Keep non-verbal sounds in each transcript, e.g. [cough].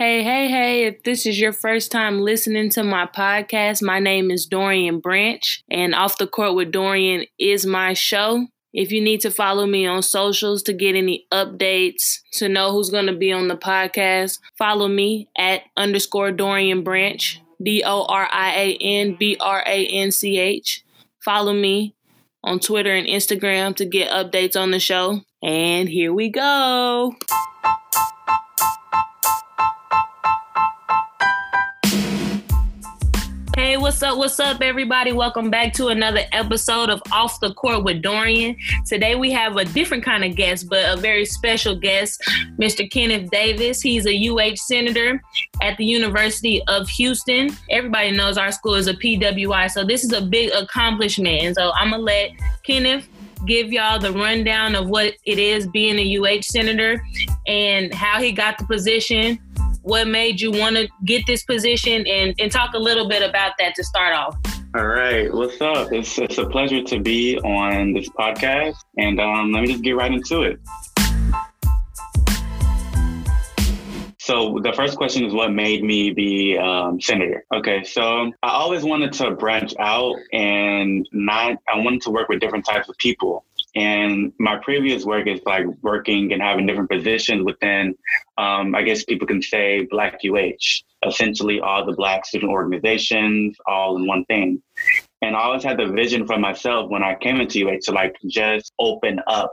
Hey, hey, hey, if this is your first time listening to my podcast, my name is Dorian Branch, and Off the Court with Dorian is my show. If you need to follow me on socials to get any updates, to know who's going to be on the podcast, follow me at underscore Dorian Branch, D O R I A N B R A N C H. Follow me on Twitter and Instagram to get updates on the show. And here we go. Hey, what's up? What's up, everybody? Welcome back to another episode of Off the Court with Dorian. Today we have a different kind of guest, but a very special guest, Mr. Kenneth Davis. He's a UH senator at the University of Houston. Everybody knows our school is a PWI, so this is a big accomplishment. And so I'm gonna let Kenneth give y'all the rundown of what it is being a UH senator and how he got the position what made you want to get this position and, and talk a little bit about that to start off. All right, what's up? It's, it's a pleasure to be on this podcast, and um, let me just get right into it. So the first question is what made me be um, senator. Okay, so I always wanted to branch out and not. I wanted to work with different types of people. And my previous work is like working and having different positions within, um, I guess people can say Black UH, essentially all the Black student organizations, all in one thing. And I always had the vision for myself when I came into UH to like just open up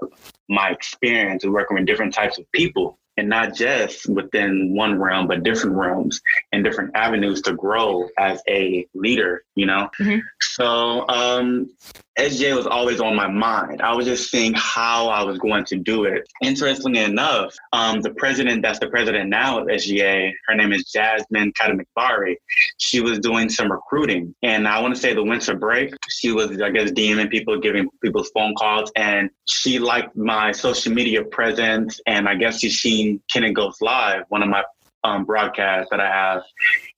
my experience of working with different types of people and not just within one realm, but different realms and different avenues to grow as a leader, you know? Mm-hmm. So um, SGA was always on my mind. I was just seeing how I was going to do it. Interestingly enough, um, the president that's the president now of SGA, her name is Jasmine Kadamikbari. She was doing some recruiting. And I want to say the winter break, she was, I guess, DMing people, giving people's phone calls. And she liked my social media presence. And I guess she's seen Kenneth Goes Live, one of my um, broadcasts that I have.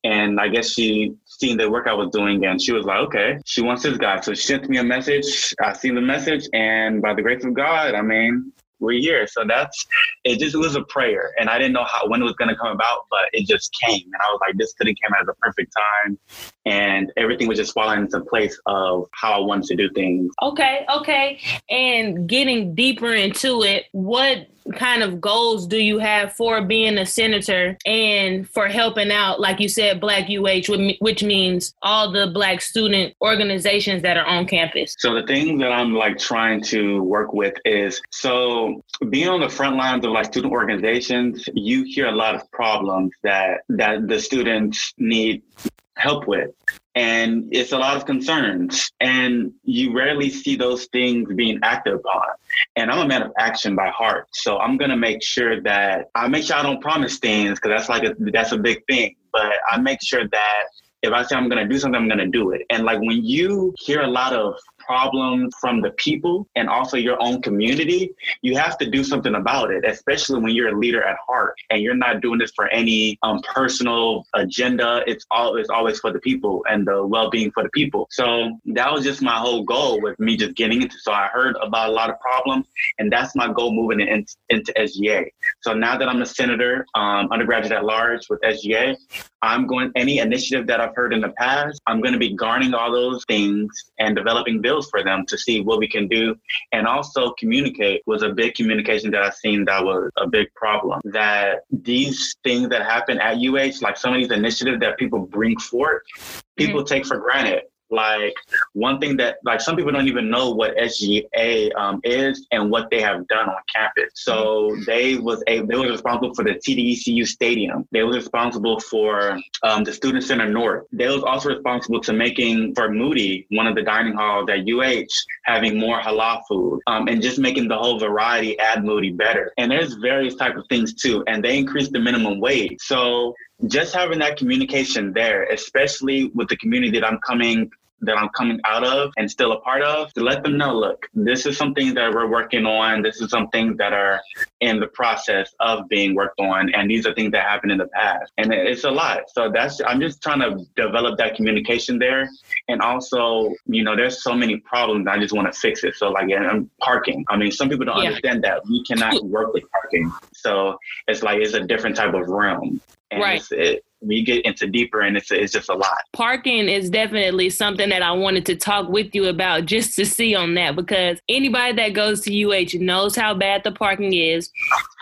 And I guess she seen the work I was doing and she was like, okay, she wants this guy. So she sent me a message. I seen the message and by the grace of God, I mean, we're here. So that's it just it was a prayer. And I didn't know how when it was gonna come about, but it just came. And I was like, this could have came at the perfect time. And everything was just falling into place of how I wanted to do things. Okay, okay. And getting deeper into it, what kind of goals do you have for being a senator and for helping out, like you said, Black UH, which means all the Black student organizations that are on campus? So the thing that I'm like trying to work with is so being on the front lines of like student organizations, you hear a lot of problems that that the students need help with and it's a lot of concerns and you rarely see those things being acted upon. And i'm a man of action by heart so i'm going to make sure that i make sure i don't promise things because that's like a that's a big thing but i make sure that if i say i'm going to do something i'm going to do it. And like when you hear a lot of problems from the people and also your own community, you have to do something about it, especially when you're a leader at heart and you're not doing this for any um, personal agenda. It's all it's always for the people and the well-being for the people. So that was just my whole goal with me just getting into. So I heard about a lot of problems, and that's my goal moving in, into SGA. So now that I'm a senator, um, undergraduate at large with SGA, I'm going any initiative that I've heard in the past. I'm going to be garnering all those things and developing bills for them to see what we can do. And also communicate was a big communication that I've seen that was a big problem. That these things that happen at UH, like some of these initiatives that people bring forth, people mm-hmm. take for granted. Like one thing that like some people don't even know what SGA um, is and what they have done on campus. So they was a they were responsible for the TDECU stadium. They was responsible for um, the Student Center North. They was also responsible to making for Moody one of the dining halls at UH having more halal food um, and just making the whole variety at Moody better. And there's various type of things too. And they increased the minimum wage. So just having that communication there, especially with the community that I'm coming that I'm coming out of and still a part of to let them know, look, this is something that we're working on. This is something that are in the process of being worked on. And these are things that happened in the past. And it's a lot. So that's, I'm just trying to develop that communication there. And also, you know, there's so many problems. I just want to fix it. So like, I'm parking. I mean, some people don't yeah. understand that we cannot [laughs] work with parking. So it's like, it's a different type of realm. and right. it, we get into deeper and it's it's just a lot. Parking is definitely something that I wanted to talk with you about just to see on that because anybody that goes to UH knows how bad the parking is.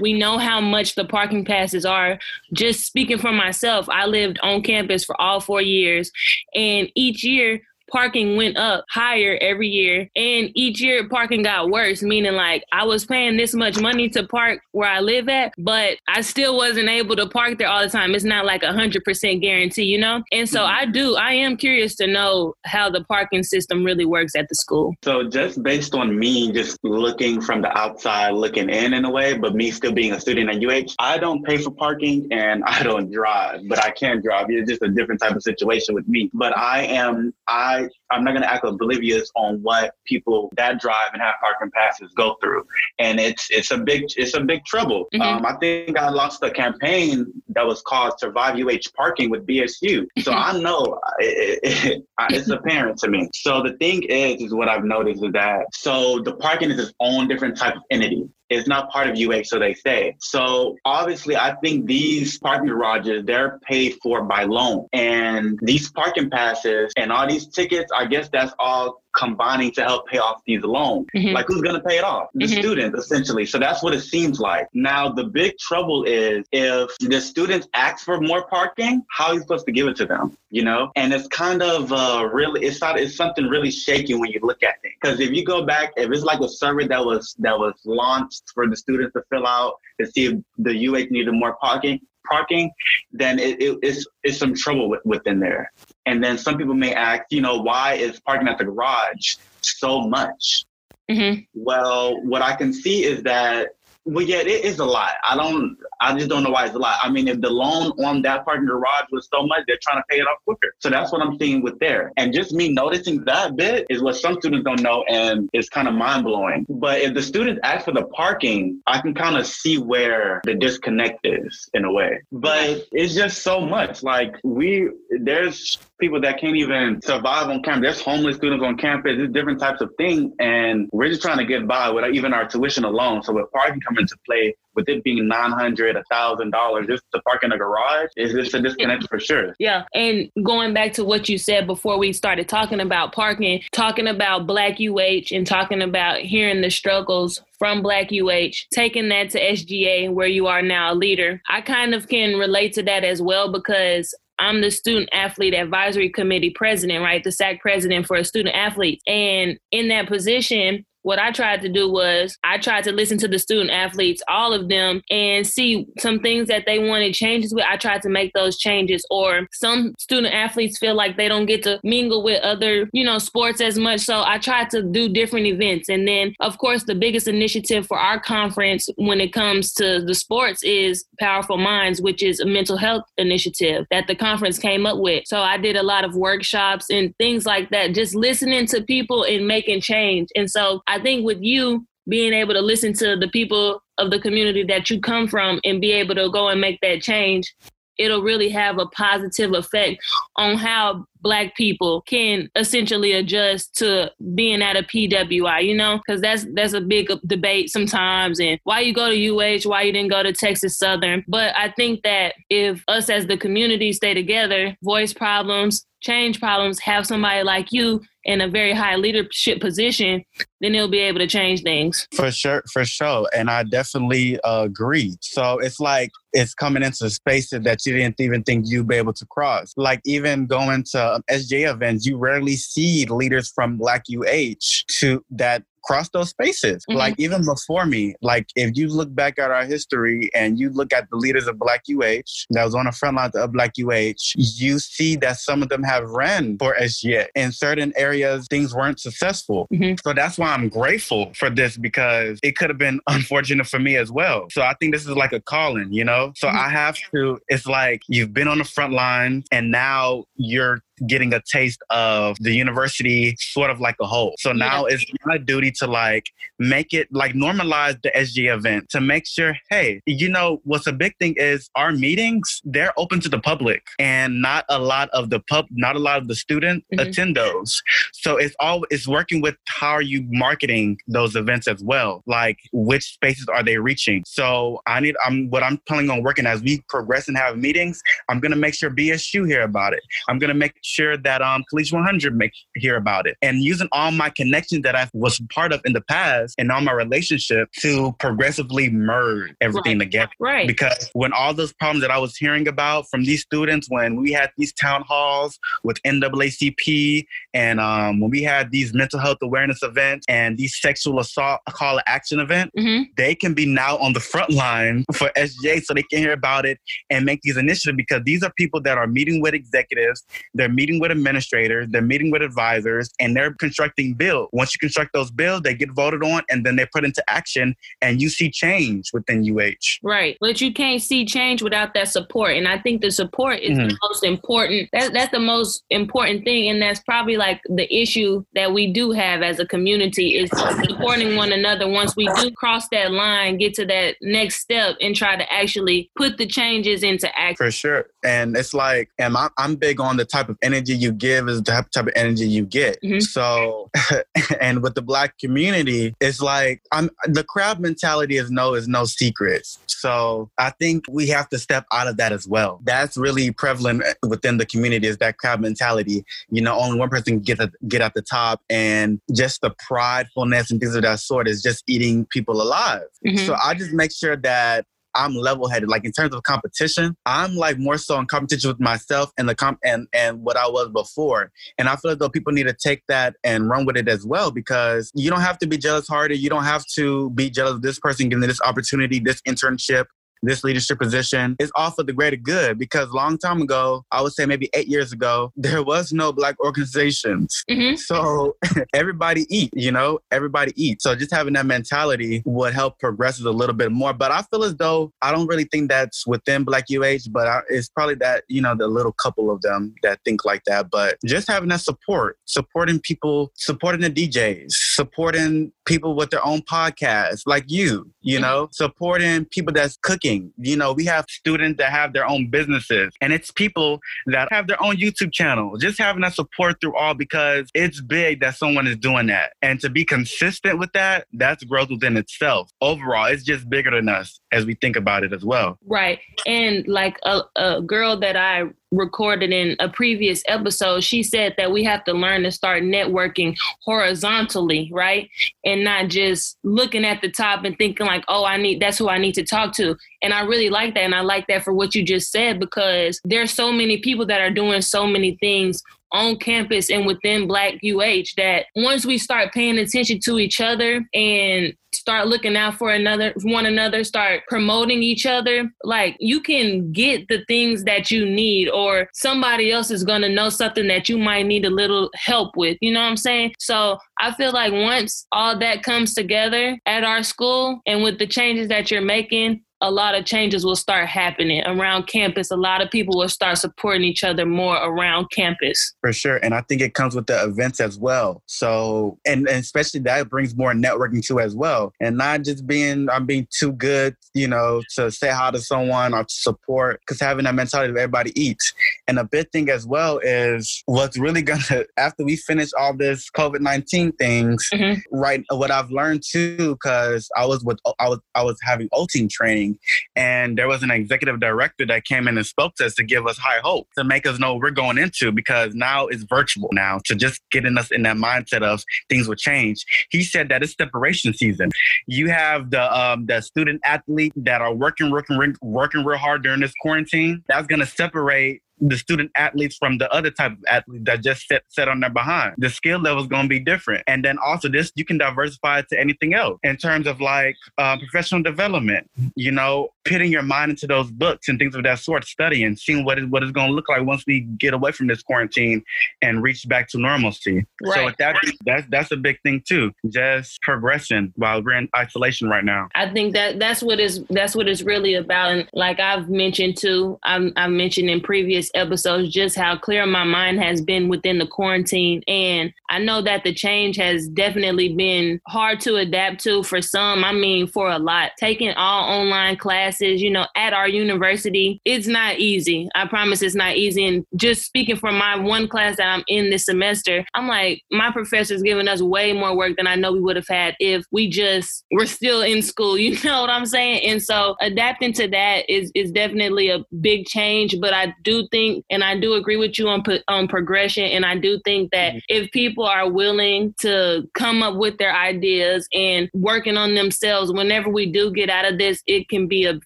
We know how much the parking passes are. Just speaking for myself, I lived on campus for all 4 years and each year parking went up higher every year. And each year parking got worse, meaning like I was paying this much money to park where I live at, but I still wasn't able to park there all the time. It's not like a hundred percent guarantee, you know? And so I do, I am curious to know how the parking system really works at the school. So just based on me just looking from the outside, looking in in a way, but me still being a student at UH, I don't pay for parking and I don't drive, but I can drive. It's just a different type of situation with me. But I am, I I I'm not gonna act oblivious on what people that drive and have parking passes go through, and it's it's a big it's a big trouble. Mm-hmm. Um, I think I lost a campaign that was called Survive UH Parking with BSU, so I know it, it, it's apparent to me. So the thing is, is what I've noticed is that so the parking is its own different type of entity. It's not part of UH, so they say. So obviously, I think these parking garages they're paid for by loan, and these parking passes and all these tickets. I guess that's all combining to help pay off these loans. Mm-hmm. Like who's going to pay it off? The mm-hmm. students, essentially. So that's what it seems like. Now, the big trouble is if the students ask for more parking, how are you supposed to give it to them? You know, and it's kind of uh, really, it's not, it's something really shaky when you look at things. Because if you go back, if it's like a survey that was that was launched for the students to fill out to see if the UH needed more parking, parking, then it, it, it's it's some trouble with, within there. And then some people may ask, you know, why is parking at the garage so much? Mm-hmm. Well, what I can see is that well, yeah, it is a lot. I don't, I just don't know why it's a lot. I mean, if the loan on that parking garage was so much, they're trying to pay it off quicker. So that's what I'm seeing with there. And just me noticing that bit is what some students don't know, and it's kind of mind blowing. But if the students ask for the parking, I can kind of see where the disconnect is in a way. But it's just so much. Like we, there's people that can't even survive on campus. There's homeless students on campus. There's different types of things, and we're just trying to get by with even our tuition alone. So with parking coming into play, with it being nine hundred, a thousand dollars just to park in a garage, is just a disconnect for sure. Yeah, and going back to what you said before we started talking about parking, talking about Black UH, and talking about hearing the struggles from Black UH, taking that to SGA where you are now a leader. I kind of can relate to that as well because I'm the student athlete advisory committee president, right? The SAC president for a student athlete. And in that position, what I tried to do was I tried to listen to the student athletes, all of them, and see some things that they wanted changes with. I tried to make those changes. Or some student athletes feel like they don't get to mingle with other, you know, sports as much. So I tried to do different events. And then, of course, the biggest initiative for our conference when it comes to the sports is Powerful Minds, which is a mental health initiative that the conference came up with. So I did a lot of workshops and things like that, just listening to people and making change. And so I I think with you being able to listen to the people of the community that you come from and be able to go and make that change, it'll really have a positive effect on how black people can essentially adjust to being at a PWI, you know, because that's that's a big debate sometimes and why you go to UH, why you didn't go to Texas Southern. But I think that if us as the community stay together, voice problems, change problems, have somebody like you in a very high leadership position, then they'll be able to change things. For sure, for sure. And I definitely uh, agree. So it's like it's coming into spaces that you didn't even think you'd be able to cross. Like even going to SGA events, you rarely see leaders from Black UH to that cross those spaces. Mm-hmm. Like even before me, like if you look back at our history and you look at the leaders of Black UH that was on the front lines of Black UH, you see that some of them have ran for SGA. In certain areas, things weren't successful. Mm-hmm. So that's why I'm grateful for this because it could have been [laughs] unfortunate for me as well. So I think this is like a calling, you know? So mm-hmm. I have to, it's like you've been on the front line and now you're getting a taste of the university sort of like a whole. So now yeah. it's my duty to like make it like normalize the SG event to make sure, hey, you know, what's a big thing is our meetings, they're open to the public and not a lot of the pub, not a lot of the students mm-hmm. attend those. So it's all, it's working with how are you marketing those events as well? Like which spaces are they reaching? So I need, I'm, what I'm planning on working as we progress and have meetings, I'm going to make sure BSU hear about it. I'm going to make sure that um, Collegiate 100 make hear about it and using all my connections that I was part of in the past and all my relationship to progressively merge everything right. together. Right. Because when all those problems that I was hearing about from these students, when we had these town halls with NAACP and um, when we had these mental health awareness events and these sexual assault call to action events, mm-hmm. they can be now on the front line for SGA so they can hear about it and make these initiatives because these are people that are meeting with executives, they're meeting with administrators, they're meeting with advisors, and they're constructing bills. Once you construct those bills, they get voted on and then they're put into action and you see change within UH. Right. But you can't see change without that support. And I think the support is mm-hmm. the most important. That, that's the most important thing. And that's probably like the issue that we do have as a community is supporting one another once we do cross that line, get to that next step and try to actually put the changes into action. For sure. And it's like, and I'm, I'm big on the type of energy you give is the type of energy you get. Mm-hmm. So, [laughs] and with the black community, it's like I'm the crowd mentality is no is no secrets. So I think we have to step out of that as well. That's really prevalent within the community is that crowd mentality. You know, only one person get at, get at the top, and just the pridefulness and things of that sort is just eating people alive. Mm-hmm. So I just make sure that I'm level headed. Like in terms of competition, I'm like more so in competition with myself and the comp and and what I was before. And I feel as though people need to take that and run with it as well because you don't have to be jealous hearted. You don't have to be jealous of this person getting this opportunity, this internship, this leadership position is all for the greater good because long time ago, I would say maybe eight years ago, [laughs] there was no black organizations. Mm-hmm. So [laughs] everybody eat, you know, everybody eat. So just having that mentality would help progress a little bit more. But I feel as though I don't really think that's within Black UH, but I, it's probably that, you know, the little couple of them that think like that. But just having that support, supporting people, supporting the DJs, supporting people with their own podcasts like you, you mm-hmm. know, supporting people that's cooking. You know, we have students that have their own businesses and it's people that have their own YouTube channel. Just having that support through all because it's big that someone is doing that. And to be consistent with that, that's growth within itself. Overall, it's just bigger than us as we think about it as well. Right. And like a, a girl that I recorded in a previous episode, she said that we have to learn to start networking horizontally, right? And not just looking at the top and thinking like, oh, I need that's who I need to talk to. And I really like that. And I like that for what you just said because there's so many people that are doing so many things on campus and within Black UH that once we start paying attention to each other and start looking out for another one another start promoting each other like you can get the things that you need or somebody else is going to know something that you might need a little help with you know what i'm saying? So i feel like once all that comes together at our school and with the changes that you're making a lot of changes will start happening around campus. A lot of people will start supporting each other more around campus. For sure. And I think it comes with the events as well. So, and, and especially that brings more networking too as well. And not just being, I'm being too good, you know, to say hi to someone or to support, because having that mentality of everybody eats. And a big thing as well is what's really [laughs] going to, after we finish all this COVID 19 things, mm-hmm. right, what I've learned too, because I was with, I was, I was having O team training and there was an executive director that came in and spoke to us to give us high hope, to make us know we're going into because now it's virtual now, to just getting us in that mindset of things will change. He said that it's separation season. You have the um, the student athlete that are working, working, working real hard during this quarantine. That's going to separate the student athletes from the other type of athlete that just set, set on their behind. The skill level is going to be different. And then also this, you can diversify it to anything else in terms of like uh, professional development, you know, pitting your mind into those books and things of that sort, studying, seeing what is what it's going to look like once we get away from this quarantine and reach back to normalcy. Right. So that, that's that's a big thing too. Just progression while we're in isolation right now. I think that that's what is that's what it's really about. And like I've mentioned too, I'm, I mentioned in previous previous episodes just how clear my mind has been within the quarantine. And I know that the change has definitely been hard to adapt to for some. I mean, for a lot. Taking all online classes, you know, at our university, it's not easy. I promise it's not easy. And just speaking from my one class that I'm in this semester, I'm like, my professor's giving us way more work than I know we would have had if we just were still in school. [laughs] You know what I'm saying? And so adapting to that is is definitely a big change. But I do think, and I do agree with you on on progression. And I do think that mm-hmm. if people are willing to come up with their ideas and working on themselves, whenever we do get out of this, it can be a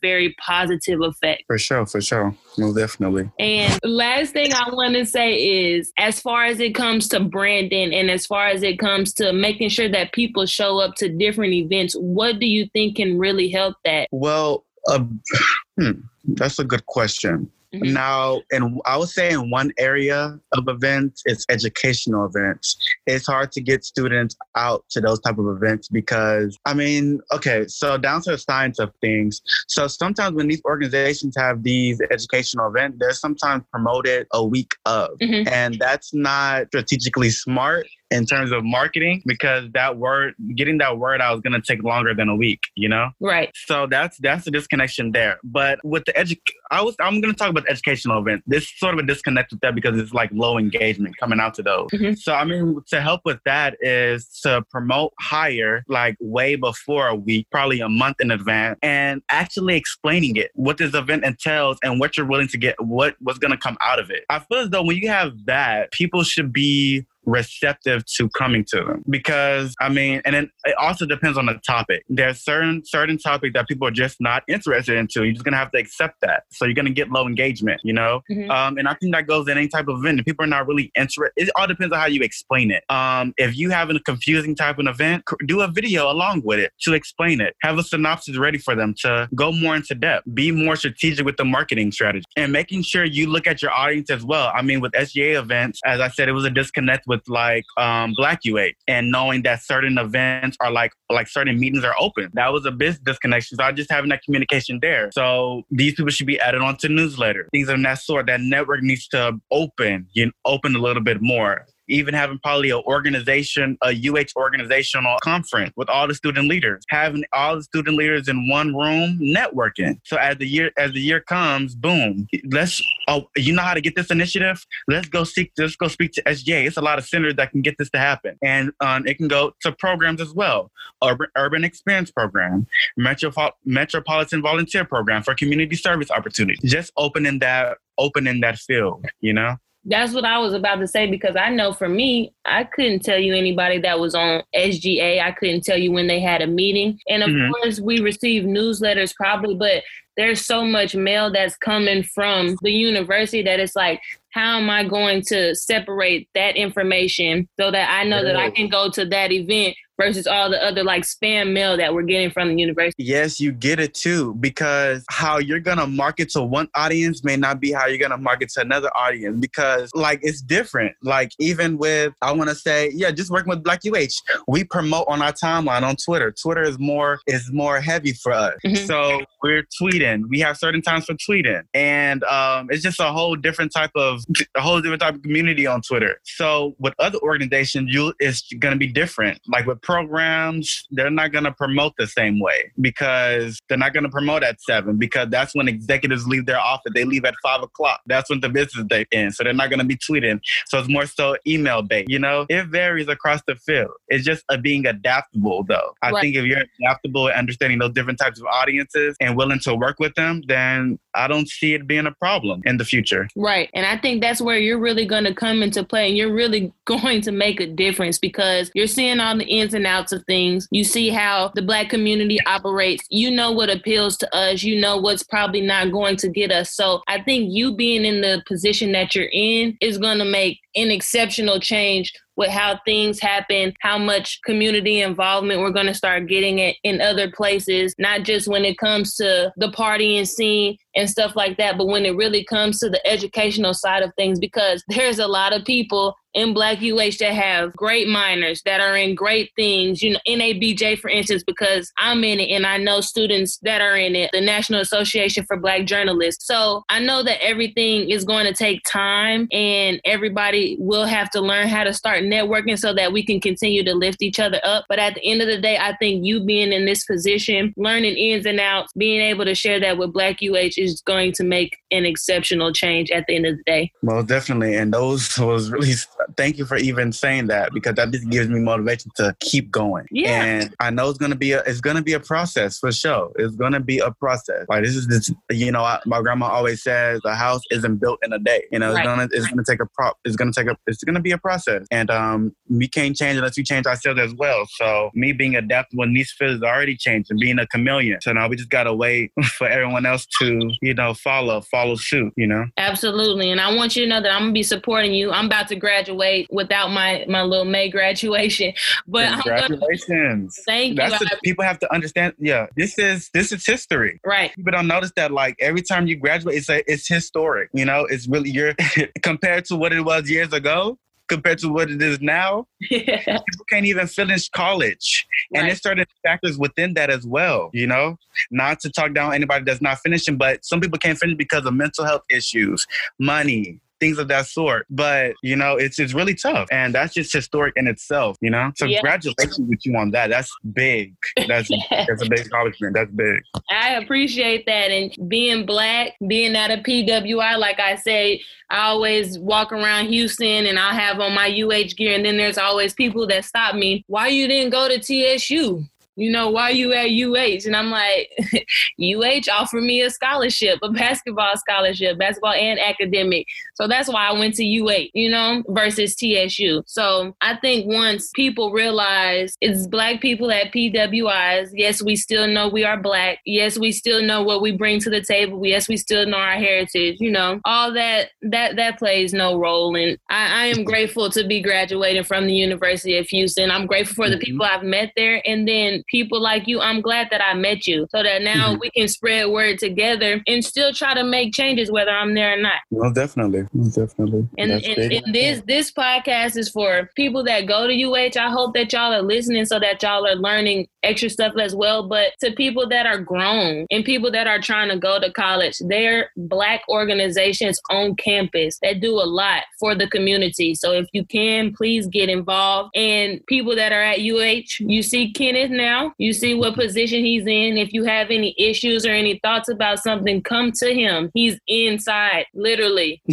very positive effect. For sure, for sure. Well, definitely. And last thing I want to say is as far as it comes to branding and as far as it comes to making sure that people show up to different events, what do you think can really help that? Well, uh, [clears throat] hmm, that's a good question. Mm-hmm. Now, and I would say in one area of events, it's educational events. It's hard to get students out to those type of events because, I mean, okay, so down to the science of things. So sometimes when these organizations have these educational events, they're sometimes promoted a week of, mm-hmm. and that's not strategically smart in terms of marketing because that word getting that word out is going to take longer than a week you know? Right. So that's that's the disconnection there. But with the edu i was i'm going to talk about educational events. This sort of a disconnect with that because it's like low engagement coming out to those. Mm-hmm. so i mean to help with that is to promote higher like way before a week probably a month in advance and actually explaining it what this event entails and what you're willing to get what what's going to come out of it. I feel as though when you have that people should be receptive to coming to them. Because i mean and then it also depends on the topic. There's certain certain topic that people are just not interested into. You're just gonna have to accept that. So you're gonna get low engagement you know? Mm-hmm. um, and i think that goes in any type of event. If people are not really interested it all depends on how you explain it. Um, if you have a confusing type of event do a video along with it to explain it. Have a synopsis ready for them to go more into depth. Be more strategic with the marketing strategy. And making sure you look at your audience as well. I mean with sga events as i said it was a disconnect with like um, Black UH and knowing that certain events are like like certain meetings are open. That was a business disconnection. So I just having that communication there. So these people should be added onto newsletter. Things of that sort. That network needs to open, you know, open a little bit more even having probably an organization, a UH organizational conference with all the student leaders, having all the student leaders in one room networking. So as the year as the year comes, boom, let's oh you know how to get this initiative? Let's go seek let's go speak to SGA. It's a lot of centers that can get this to happen. And um, it can go to programs as well. Urban, urban experience program, Metropol- metropolitan volunteer program for community service opportunities. Just opening that opening that field, you know? That's what I was about to say because I know for me, I couldn't tell you anybody that was on SGA. I couldn't tell you when they had a meeting. And of mm-hmm. course, we receive newsletters probably, but there's so much mail that's coming from the university that it's like, how am I going to separate that information so that I know that I can go to that event versus all the other like spam mail that we're getting from the university. Yes, you get it too, because how you're gonna market to one audience may not be how you're gonna market to another audience because like it's different. Like even with I wanna say, yeah, just working with Black UH, we promote on our timeline on Twitter. Twitter is more is more heavy for us. Mm-hmm. So we're tweeting. We have certain times for tweeting. And um, it's just a whole different type of a whole different type of community on Twitter. So with other organizations, you it's gonna be different. Like with programs, they're not going to promote the same way because they're not going to promote at seven because that's when executives leave their office. They leave at five o'clock. That's when the business day ends. So they're not going to be tweeting. So it's more so email based. You know, it varies across the field. It's just a being adaptable, though. I right. think if you're adaptable and understanding those different types of audiences and willing to work with them, then I don't see it being a problem in the future. Right. And I think that's where you're really going to come into play and you're really [laughs] going to make a difference because you're seeing all the ins and outs of things. You see how the black community operates. You know what appeals to us. You know what's probably not going to get us. So I think you being in the position that you're in is going to make an exceptional change with how things happen, how much community involvement we're going to start getting it in other places, not just when it comes to the partying scene and stuff like that, but when it really comes to the educational side of things, because there's a lot of people in Black UH that have great minors that are in great things. You know, NABJ, for instance, because I'm in it and I know students that are in it, the National Association for Black Journalists. So I know that everything is going to take time and everybody will have to learn how to start networking so that we can continue to lift each other up. But at the end of the day, I think you being in this position, learning ins and outs, being able to share that with Black UH is going to make an exceptional change at the end of the day. Well, definitely. And those was really thank you for even saying that because that just gives me motivation to keep going. Yeah. And I know it's gonna be a it's gonna be a process for sure. It's gonna be a process. Like this is this you know, I, my grandma always says a house isn't built in a day. You know, it's Right. gonna it's gonna take a prop it's gonna take a it's gonna be a process. And um we can't change unless we change ourselves as well. So me being adaptable in these fields is already changed and being a chameleon. So now we just gotta wait [laughs] for everyone else to, you know, follow, follow suit, you know? Absolutely. And I want you to know that I'm gonna be supporting you. I'm about to graduate without my my little May graduation. [laughs] But I'm gonna Congratulations. thank you. That's what people have to understand. Yeah, this is this is history. right. People don't notice that like every time you graduate, it's a, it's historic. You know, it's really you're [laughs] compared to what it was years ago. Compared to what it is now, people can't even finish college, and Right. there's certain factors within that as well. You know, not to talk down anybody that's not finishing, but some people can't finish because of mental health issues, money, things of that sort. But you know, it's it's really tough, and that's just historic in itself. You know, so Yeah. congratulations with you on that. That's big. That's [laughs] that's a big accomplishment. That's big. I appreciate that. And being black, being at a PWI, like I say, I always walk around Houston and I'll have on my UH gear. And then there's always people that stop me. Why you didn't go to TSU? You know, why you at UH? And I'm like, [laughs] UH offered me a scholarship, a basketball scholarship, basketball and academic. So that's why I went to UH, you know, versus TSU. So I think once people realize it's black people at PWIs, yes, we still know we are black. Yes, we still know what we bring to the table. Yes, we still know our heritage, you know, all that that that plays no role. And I, I am grateful to be graduating from the University of Houston. I'm grateful for the Mhm. people I've met there. And then people like you, I'm glad that I met you so that now Mhm. we can spread word together and still try to make changes whether I'm there or not. Well, definitely, definitely. And, and, and this this podcast is for people that go to UH. I hope that y'all are listening so that y'all are learning extra stuff as well. But to people that are grown and people that are trying to go to college, there are black organizations on campus that do a lot for the community. So if you can, please get involved. And people that are at UH, you see Kenneth now, you see what position he's in. If you have any issues or any thoughts about something, come to him. He's inside, literally. [laughs]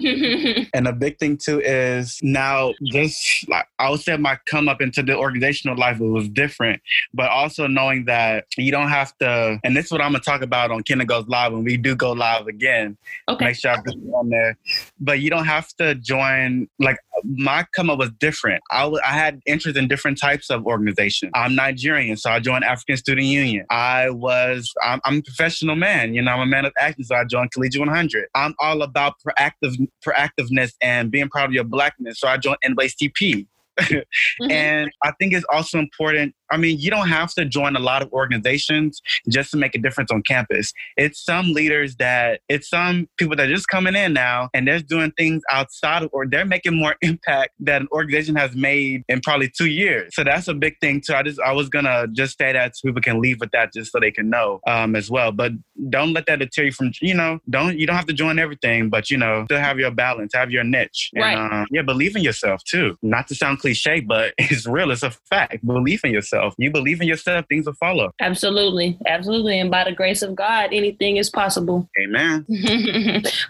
[laughs] And a big thing too is now just like I would say my come up into the organizational life it was different, but also knowing that you don't have to and this is what I'm gonna talk about on Kenneth Goes Live when we do go live again. okay. Make sure I put it on there. But you don't have to join like my come up was different. I had interest in different types of organizations. I'm Nigerian, so I joined African Student Union. I was I'm, I'm a professional man, you know, I'm a man of action, so I joined Collegiate 100. I'm all about proactive proactiveness and being proud of your blackness, so I joined NAACP. [laughs] Mhm. And I think it's also important. I mean, you don't have to join a lot of organizations just to make a difference on campus. It's some leaders that, it's some people that are just coming in now and they're doing things outside of, or they're making more [laughs] impact that an organization has made in probably two years. So that's a big thing too. I just, I was gonna just say that so people can leave with that just so they can know um, as well. But don't let that deter you from, you know, don't, you don't have to join everything, but you know, still have your balance, have your niche. Right. And, uh, yeah, believe in yourself too. Not to sound cliche, but [laughs] it's real. It's a fact. Believe in yourself. You believe in yourself, things will follow. Absolutely, absolutely. And by the grace of God, anything is possible. [laughs] Amen.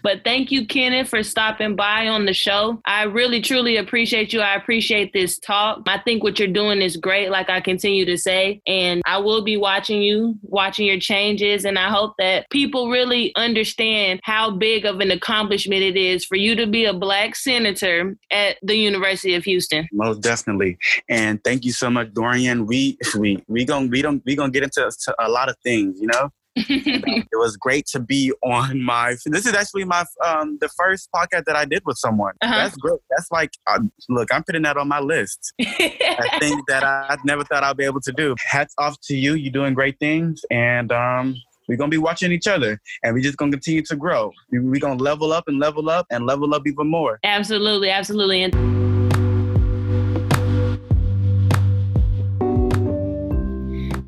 but thank you, Kenneth, for stopping by on the show. I really, truly appreciate you. I appreciate this talk. I think what you're doing is great, like I continue to say. And I will be watching you, watching your changes. And I hope that people really understand how big of an accomplishment it is for you to be a black senator at the University of Houston. Most definitely. And thank you so much, Dorian. We we we gonna we don't we gonna get into to a lot of things, you know. [laughs] it was great to be on my. This is actually my um the first podcast that I did with someone. Uh-huh. That's great. That's like uh, look, I'm putting that on my list. I [laughs] think that I, I never thought I'd be able to do. Hats off to you. You're doing great things, and um we're gonna be watching each other, and we're just gonna continue to grow. We're gonna level up and level up and level up even more. Absolutely, absolutely. And-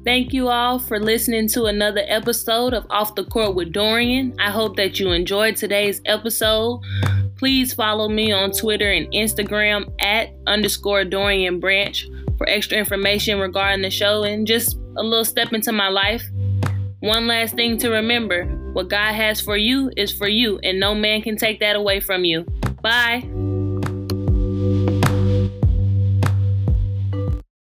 Thank you all for listening to another episode of Off the Court with Dorian. I hope that you enjoyed today's episode. Please follow me on Twitter and Instagram at underscore Dorian Branch for extra information regarding the show and just a little step into my life. One last thing to remember what God has for you is for you, and no man can take that away from you. Bye.